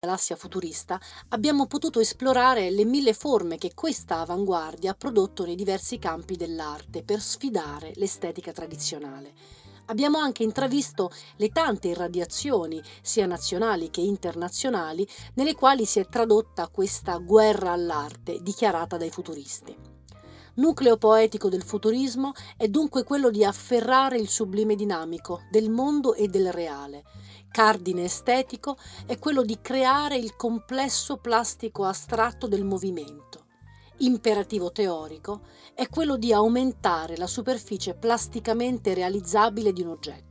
Galassia futurista abbiamo potuto esplorare le mille forme che questa avanguardia ha prodotto nei diversi campi dell'arte per sfidare l'estetica tradizionale. Abbiamo anche intravisto le tante irradiazioni, sia nazionali che internazionali, nelle quali si è tradotta questa guerra all'arte dichiarata dai futuristi. Nucleo poetico del futurismo è dunque quello di afferrare il sublime dinamico del mondo e del reale. Cardine estetico è quello di creare il complesso plastico astratto del movimento. Imperativo teorico è quello di aumentare la superficie plasticamente realizzabile di un oggetto.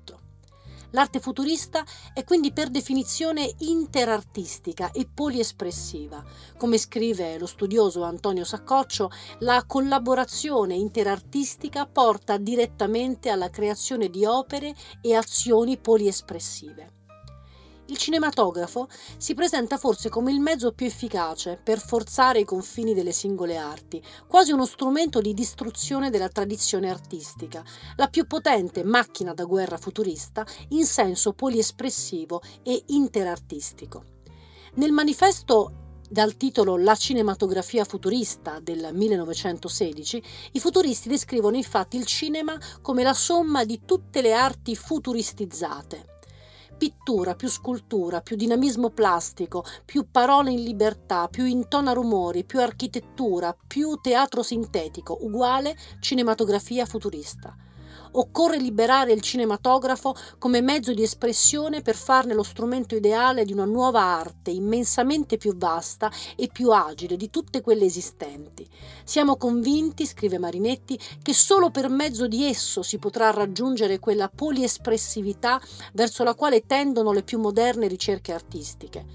L'arte futurista è quindi per definizione interartistica e poliespressiva. Come scrive lo studioso Antonio Saccoccio, la collaborazione interartistica porta direttamente alla creazione di opere e azioni poliespressive. Il cinematografo si presenta forse come il mezzo più efficace per forzare i confini delle singole arti, quasi uno strumento di distruzione della tradizione artistica, la più potente macchina da guerra futurista in senso poliespressivo e interartistico. Nel manifesto dal titolo La cinematografia futurista del 1916, i futuristi descrivono infatti il cinema come la somma di tutte le arti futuristizzate pittura, più scultura, più dinamismo plastico, più parole in libertà, più intona rumori, più architettura, più teatro sintetico, uguale cinematografia futurista. Occorre liberare il cinematografo come mezzo di espressione per farne lo strumento ideale di una nuova arte immensamente più vasta e più agile di tutte quelle esistenti. Siamo convinti, scrive Marinetti, che solo per mezzo di esso si potrà raggiungere quella poliespressività verso la quale tendono le più moderne ricerche artistiche.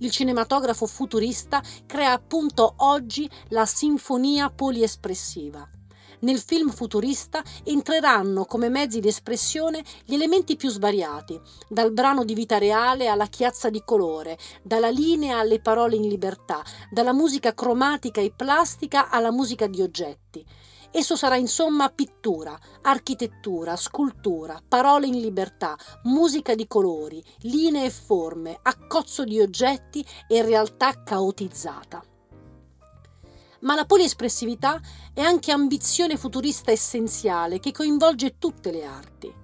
Il cinematografo futurista crea appunto oggi la sinfonia poliespressiva nel film futurista entreranno come mezzi di espressione gli elementi più svariati, dal brano di vita reale alla chiazza di colore, dalla linea alle parole in libertà, dalla musica cromatica e plastica alla musica di oggetti. Esso sarà insomma pittura, architettura, scultura, parole in libertà, musica di colori, linee e forme, accozzo di oggetti e realtà caotizzata ma la poliespressività è anche ambizione futurista essenziale che coinvolge tutte le arti.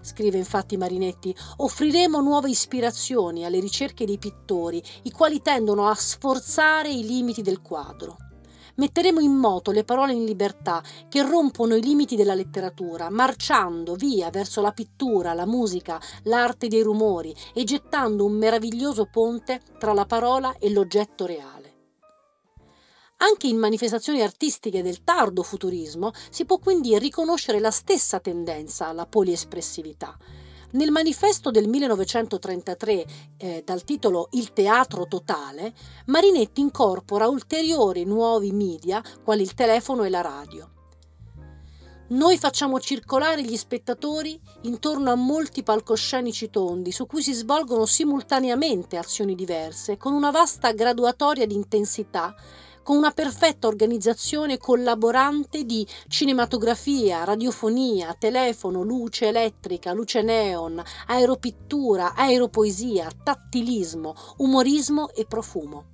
Scrive infatti Marinetti, offriremo nuove ispirazioni alle ricerche dei pittori, i quali tendono a sforzare i limiti del quadro. Metteremo in moto le parole in libertà che rompono i limiti della letteratura, marciando via verso la pittura, la musica, l'arte dei rumori e gettando un meraviglioso ponte tra la parola e l'oggetto reale. Anche in manifestazioni artistiche del tardo futurismo si può quindi riconoscere la stessa tendenza alla poliespressività. Nel manifesto del 1933, eh, dal titolo Il teatro totale, Marinetti incorpora ulteriori nuovi media, quali il telefono e la radio. Noi facciamo circolare gli spettatori intorno a molti palcoscenici tondi su cui si svolgono simultaneamente azioni diverse, con una vasta graduatoria di intensità con una perfetta organizzazione collaborante di cinematografia, radiofonia, telefono, luce elettrica, luce neon, aeropittura, aeropoesia, tattilismo, umorismo e profumo.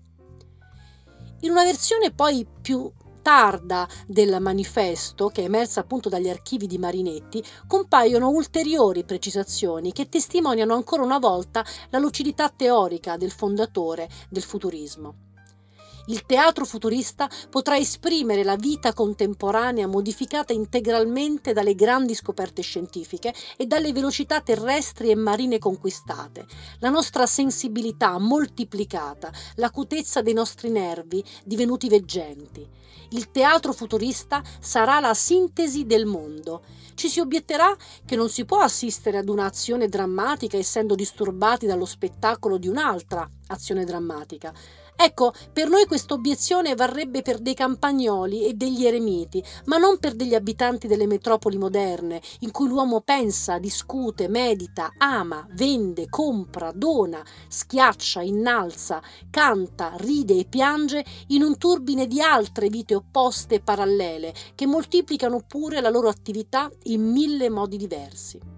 In una versione poi più tarda del manifesto, che è emersa appunto dagli archivi di Marinetti, compaiono ulteriori precisazioni che testimoniano ancora una volta la lucidità teorica del fondatore del futurismo. Il teatro futurista potrà esprimere la vita contemporanea modificata integralmente dalle grandi scoperte scientifiche e dalle velocità terrestri e marine conquistate, la nostra sensibilità moltiplicata, l'acutezza dei nostri nervi divenuti veggenti. Il teatro futurista sarà la sintesi del mondo. Ci si obietterà che non si può assistere ad un'azione drammatica essendo disturbati dallo spettacolo di un'altra azione drammatica. Ecco, per noi questa obiezione varrebbe per dei campagnoli e degli eremiti, ma non per degli abitanti delle metropoli moderne, in cui l'uomo pensa, discute, medita, ama, vende, compra, dona, schiaccia, innalza, canta, ride e piange in un turbine di altre vite opposte e parallele, che moltiplicano pure la loro attività in mille modi diversi.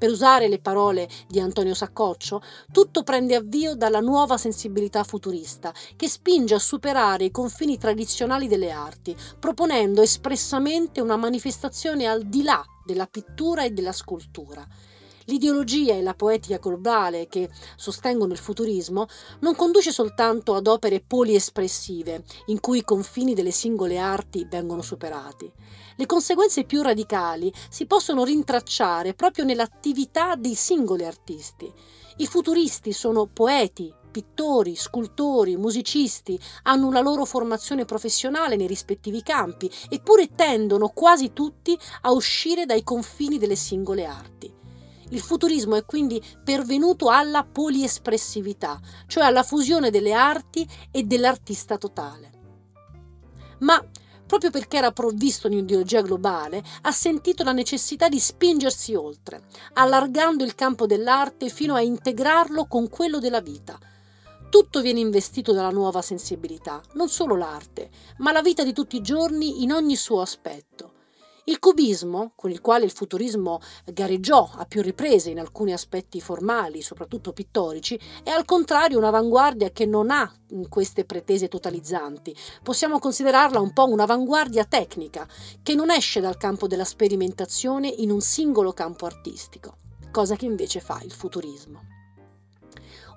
Per usare le parole di Antonio Saccoccio, tutto prende avvio dalla nuova sensibilità futurista che spinge a superare i confini tradizionali delle arti, proponendo espressamente una manifestazione al di là della pittura e della scultura. L'ideologia e la poetica globale che sostengono il futurismo non conduce soltanto ad opere poliespressive, in cui i confini delle singole arti vengono superati. Le conseguenze più radicali si possono rintracciare proprio nell'attività dei singoli artisti. I futuristi sono poeti, pittori, scultori, musicisti, hanno una loro formazione professionale nei rispettivi campi, eppure tendono quasi tutti a uscire dai confini delle singole arti. Il futurismo è quindi pervenuto alla poliespressività, cioè alla fusione delle arti e dell'artista totale. Ma proprio perché era provvisto di un'ideologia globale, ha sentito la necessità di spingersi oltre, allargando il campo dell'arte fino a integrarlo con quello della vita. Tutto viene investito dalla nuova sensibilità, non solo l'arte, ma la vita di tutti i giorni in ogni suo aspetto. Il cubismo, con il quale il futurismo gareggiò a più riprese in alcuni aspetti formali, soprattutto pittorici, è al contrario un'avanguardia che non ha queste pretese totalizzanti. Possiamo considerarla un po' un'avanguardia tecnica, che non esce dal campo della sperimentazione in un singolo campo artistico, cosa che invece fa il futurismo.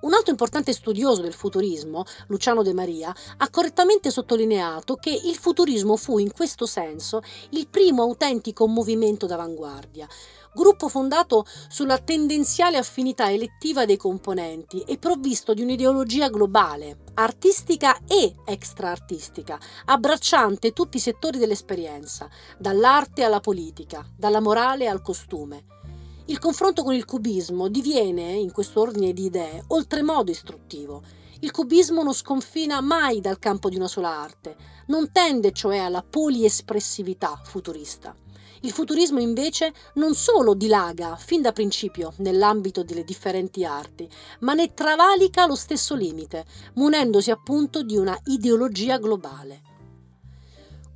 Un altro importante studioso del futurismo, Luciano De Maria, ha correttamente sottolineato che il futurismo fu in questo senso il primo autentico movimento d'avanguardia, gruppo fondato sulla tendenziale affinità elettiva dei componenti e provvisto di un'ideologia globale, artistica e extraartistica, abbracciante tutti i settori dell'esperienza, dall'arte alla politica, dalla morale al costume. Il confronto con il cubismo diviene, in questo ordine di idee, oltremodo istruttivo. Il cubismo non sconfina mai dal campo di una sola arte, non tende cioè alla poliespressività futurista. Il futurismo invece non solo dilaga fin da principio nell'ambito delle differenti arti, ma ne travalica lo stesso limite, munendosi appunto di una ideologia globale.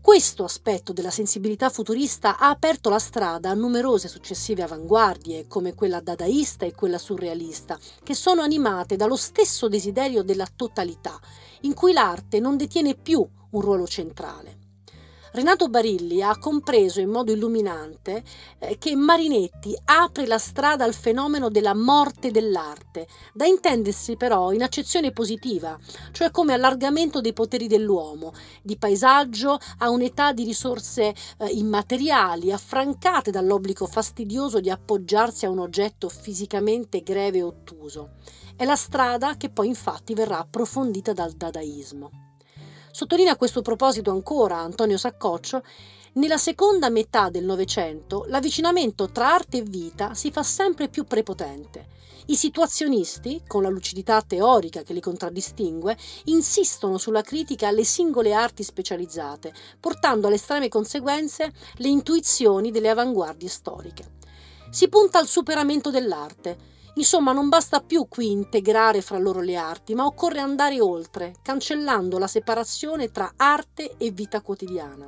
Questo aspetto della sensibilità futurista ha aperto la strada a numerose successive avanguardie, come quella dadaista e quella surrealista, che sono animate dallo stesso desiderio della totalità, in cui l'arte non detiene più un ruolo centrale. Renato Barilli ha compreso in modo illuminante eh, che Marinetti apre la strada al fenomeno della morte dell'arte, da intendersi però in accezione positiva, cioè come allargamento dei poteri dell'uomo, di paesaggio a un'età di risorse eh, immateriali, affrancate dall'obbligo fastidioso di appoggiarsi a un oggetto fisicamente greve e ottuso. È la strada che poi infatti verrà approfondita dal dadaismo. Sottolinea a questo proposito ancora Antonio Saccoccio nella seconda metà del Novecento l'avvicinamento tra arte e vita si fa sempre più prepotente. I situazionisti, con la lucidità teorica che li contraddistingue, insistono sulla critica alle singole arti specializzate, portando alle estreme conseguenze le intuizioni delle avanguardie storiche. Si punta al superamento dell'arte, Insomma, non basta più qui integrare fra loro le arti, ma occorre andare oltre, cancellando la separazione tra arte e vita quotidiana.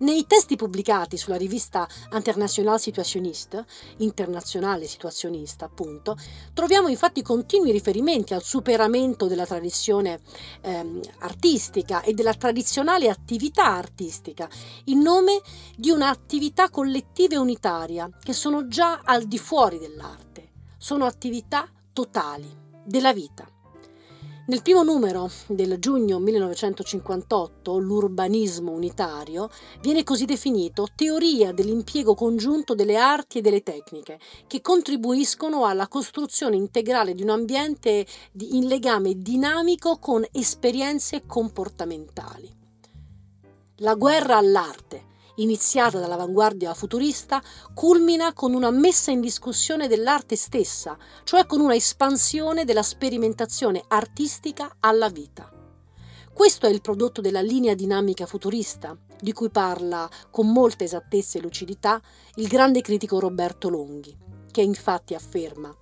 Nei testi pubblicati sulla rivista International Situationniste, internazionale situazionista appunto, troviamo infatti continui riferimenti al superamento della tradizione ehm, artistica e della tradizionale attività artistica, in nome di un'attività collettiva e unitaria che sono già al di fuori dell'arte, sono attività totali della vita. Nel primo numero del giugno 1958, l'urbanismo unitario viene così definito teoria dell'impiego congiunto delle arti e delle tecniche che contribuiscono alla costruzione integrale di un ambiente in legame dinamico con esperienze comportamentali. La guerra all'arte iniziata dall'avanguardia futurista, culmina con una messa in discussione dell'arte stessa, cioè con una espansione della sperimentazione artistica alla vita. Questo è il prodotto della linea dinamica futurista, di cui parla con molta esattezza e lucidità il grande critico Roberto Longhi, che infatti afferma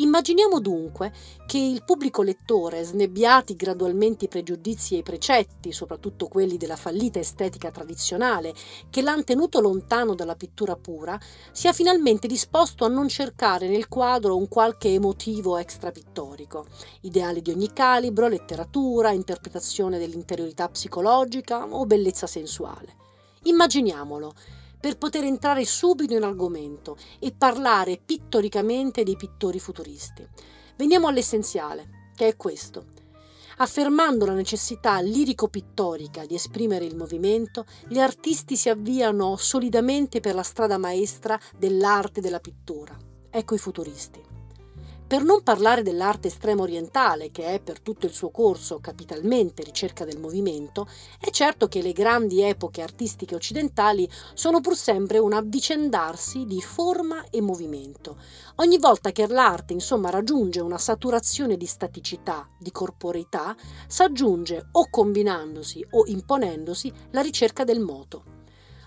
Immaginiamo dunque che il pubblico lettore, snebbiati gradualmente i pregiudizi e i precetti, soprattutto quelli della fallita estetica tradizionale, che l'hanno tenuto lontano dalla pittura pura, sia finalmente disposto a non cercare nel quadro un qualche emotivo extrapittorico, ideali di ogni calibro, letteratura, interpretazione dell'interiorità psicologica o bellezza sensuale. Immaginiamolo per poter entrare subito in argomento e parlare pittoricamente dei pittori futuristi. Veniamo all'essenziale, che è questo. Affermando la necessità lirico-pittorica di esprimere il movimento, gli artisti si avviano solidamente per la strada maestra dell'arte della pittura. Ecco i futuristi. Per non parlare dell'arte estrema orientale, che è per tutto il suo corso capitalmente ricerca del movimento, è certo che le grandi epoche artistiche occidentali sono pur sempre un avvicendarsi di forma e movimento. Ogni volta che l'arte, insomma, raggiunge una saturazione di staticità, di corporeità, s'aggiunge o combinandosi o imponendosi la ricerca del moto.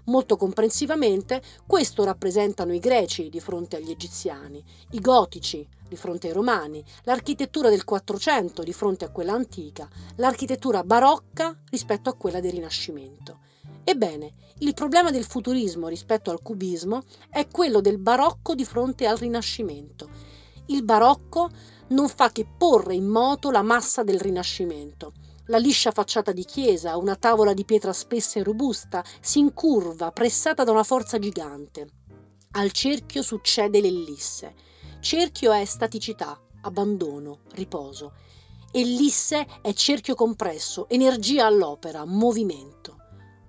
Molto comprensivamente, questo rappresentano i greci di fronte agli egiziani, i gotici di fronte ai romani, l'architettura del Quattrocento di fronte a quella antica, l'architettura barocca rispetto a quella del Rinascimento. Ebbene, il problema del futurismo rispetto al cubismo è quello del barocco di fronte al Rinascimento. Il barocco non fa che porre in moto la massa del Rinascimento la liscia facciata di chiesa, una tavola di pietra spessa e robusta, si incurva, pressata da una forza gigante. Al cerchio succede l'ellisse. Cerchio è staticità, abbandono, riposo. Ellisse è cerchio compresso, energia all'opera, movimento.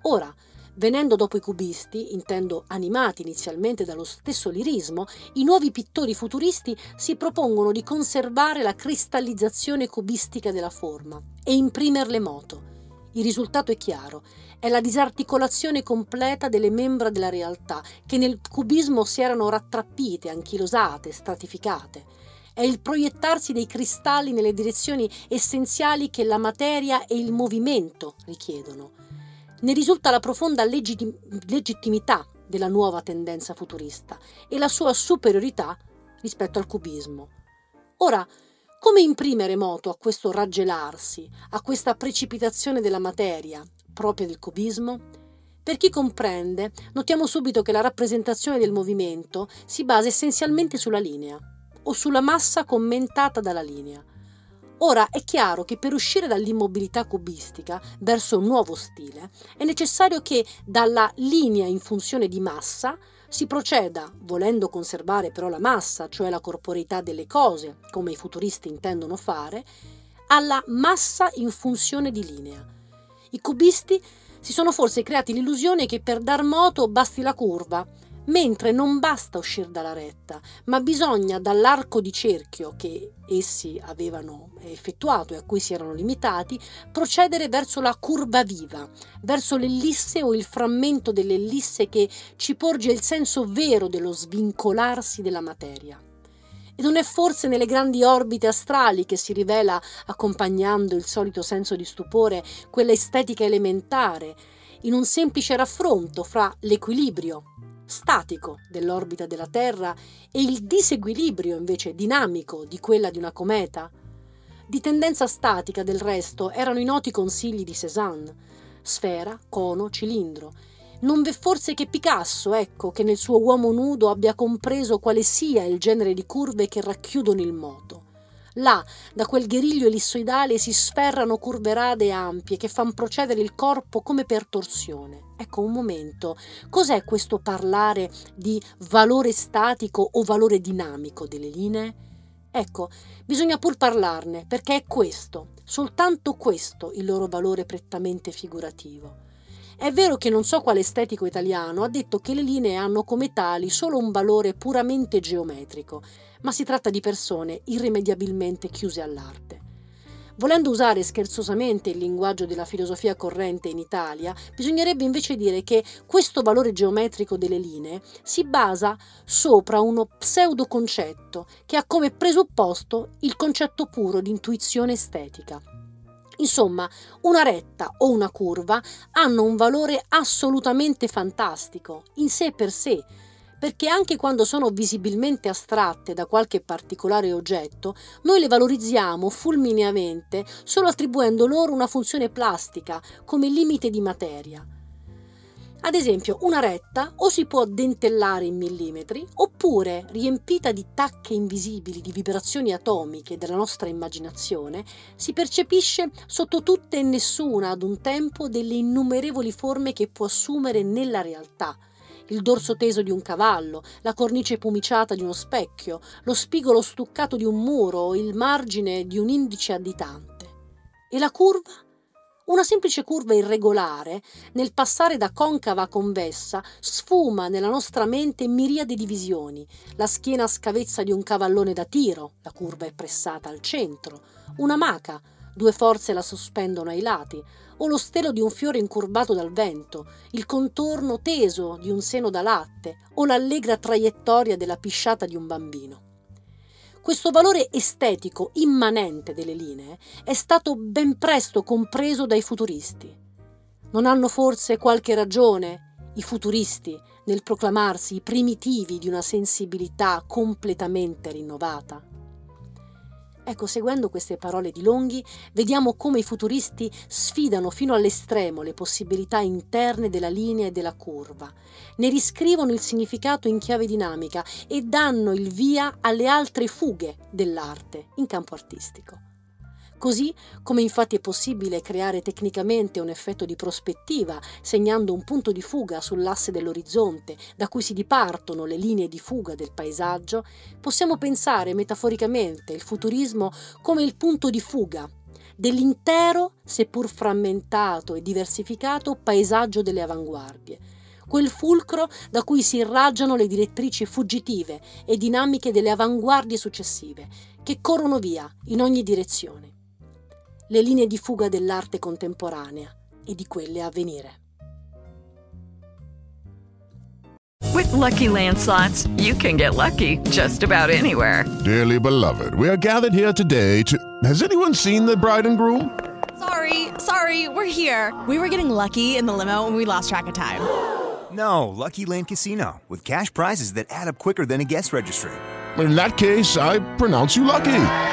Ora, Venendo dopo i cubisti, intendo animati inizialmente dallo stesso lirismo, i nuovi pittori futuristi si propongono di conservare la cristallizzazione cubistica della forma e imprimerle moto. Il risultato è chiaro, è la disarticolazione completa delle membra della realtà, che nel cubismo si erano rattrappite, anchilosate, stratificate. È il proiettarsi dei cristalli nelle direzioni essenziali che la materia e il movimento richiedono ne risulta la profonda legittim- legittimità della nuova tendenza futurista e la sua superiorità rispetto al cubismo. Ora, come imprimere moto a questo raggelarsi, a questa precipitazione della materia propria del cubismo? Per chi comprende, notiamo subito che la rappresentazione del movimento si basa essenzialmente sulla linea o sulla massa commentata dalla linea. Ora è chiaro che per uscire dall'immobilità cubistica verso un nuovo stile è necessario che dalla linea in funzione di massa si proceda, volendo conservare però la massa, cioè la corporeità delle cose, come i futuristi intendono fare, alla massa in funzione di linea. I cubisti si sono forse creati l'illusione che per dar moto basti la curva, mentre non basta uscire dalla retta, ma bisogna dall'arco di cerchio che essi avevano effettuato e a cui si erano limitati, procedere verso la curva viva, verso l'ellisse o il frammento dell'ellisse che ci porge il senso vero dello svincolarsi della materia. E non è forse nelle grandi orbite astrali che si rivela, accompagnando il solito senso di stupore, quella estetica elementare, in un semplice raffronto fra l'equilibrio statico dell'orbita della Terra e il disequilibrio invece dinamico di quella di una cometa? Di tendenza statica, del resto, erano i noti consigli di Cézanne: sfera, cono, cilindro. Non v'è forse che Picasso, ecco, che nel suo uomo nudo abbia compreso quale sia il genere di curve che racchiudono il moto. Là, da quel gheriglio ellissoidale si sferrano curve rade e ampie che fan procedere il corpo come per torsione. Ecco un momento, cos'è questo parlare di valore statico o valore dinamico delle linee? Ecco, bisogna pur parlarne, perché è questo, soltanto questo, il loro valore prettamente figurativo. È vero che non so quale estetico italiano ha detto che le linee hanno come tali solo un valore puramente geometrico, ma si tratta di persone irrimediabilmente chiuse all'arte. Volendo usare scherzosamente il linguaggio della filosofia corrente in Italia, bisognerebbe invece dire che questo valore geometrico delle linee si basa sopra uno pseudoconcetto che ha come presupposto il concetto puro di intuizione estetica. Insomma, una retta o una curva hanno un valore assolutamente fantastico, in sé per sé, perché anche quando sono visibilmente astratte da qualche particolare oggetto, noi le valorizziamo fulmineamente solo attribuendo loro una funzione plastica come limite di materia. Ad esempio, una retta o si può dentellare in millimetri, oppure, riempita di tacche invisibili di vibrazioni atomiche della nostra immaginazione, si percepisce sotto tutte e nessuna ad un tempo delle innumerevoli forme che può assumere nella realtà. Il dorso teso di un cavallo, la cornice pumiciata di uno specchio, lo spigolo stuccato di un muro il margine di un indice additante. E la curva? Una semplice curva irregolare, nel passare da concava a convessa, sfuma nella nostra mente miriade di visioni. La schiena scavezza di un cavallone da tiro, la curva è pressata al centro. Una maca, due forze la sospendono ai lati, o lo stelo di un fiore incurvato dal vento, il contorno teso di un seno da latte, o l'allegra traiettoria della pisciata di un bambino. Questo valore estetico immanente delle linee è stato ben presto compreso dai futuristi. Non hanno forse qualche ragione i futuristi nel proclamarsi i primitivi di una sensibilità completamente rinnovata? Ecco, seguendo queste parole di Longhi, vediamo come i futuristi sfidano fino all'estremo le possibilità interne della linea e della curva, ne riscrivono il significato in chiave dinamica e danno il via alle altre fughe dell'arte in campo artistico. Così come infatti è possibile creare tecnicamente un effetto di prospettiva, segnando un punto di fuga sull'asse dell'orizzonte da cui si dipartono le linee di fuga del paesaggio, possiamo pensare metaforicamente il futurismo come il punto di fuga dell'intero, seppur frammentato e diversificato, paesaggio delle avanguardie, quel fulcro da cui si irraggiano le direttrici fuggitive e dinamiche delle avanguardie successive, che corrono via in ogni direzione le linee di fuga dell'arte contemporanea e di quelle a venire. With lucky landslots, you can get lucky just about anywhere. Dearly beloved, we are gathered here today to. Has anyone seen the bride and groom? Sorry, sorry, we're here. We were getting lucky in the limo and we lost track of time. No, Lucky Land Casino, with cash prizes that add up quicker than a guest registry. In that case, I pronounce you lucky.